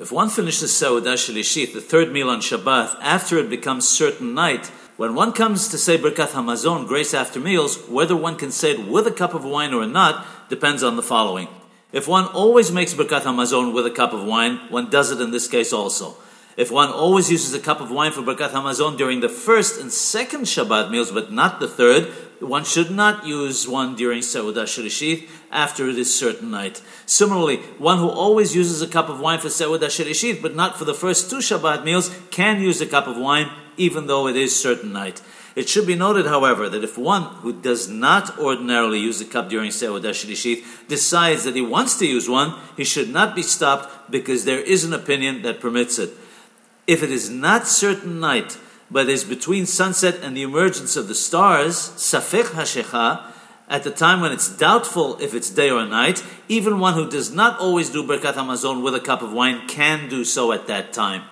If one finishes Seudah Shalishit, the third meal on Shabbat, after it becomes certain night, when one comes to say Birkat Hamazon, grace after meals, whether one can say it with a cup of wine or not depends on the following. If one always makes Birkat Hamazon with a cup of wine, one does it in this case also. If one always uses a cup of wine for Birkat Hamazon during the first and second Shabbat meals, but not the third, one should not use one during Seudah Shelishith after this certain night. Similarly, one who always uses a cup of wine for Seudah Shelishith, but not for the first two Shabbat meals, can use a cup of wine even though it is certain night. It should be noted, however, that if one who does not ordinarily use a cup during Seudah Shelishith decides that he wants to use one, he should not be stopped because there is an opinion that permits it. If it is not certain night, but is between sunset and the emergence of the stars, safek hashecha, at the time when it's doubtful if it's day or night, even one who does not always do Birkat Hamazon with a cup of wine can do so at that time.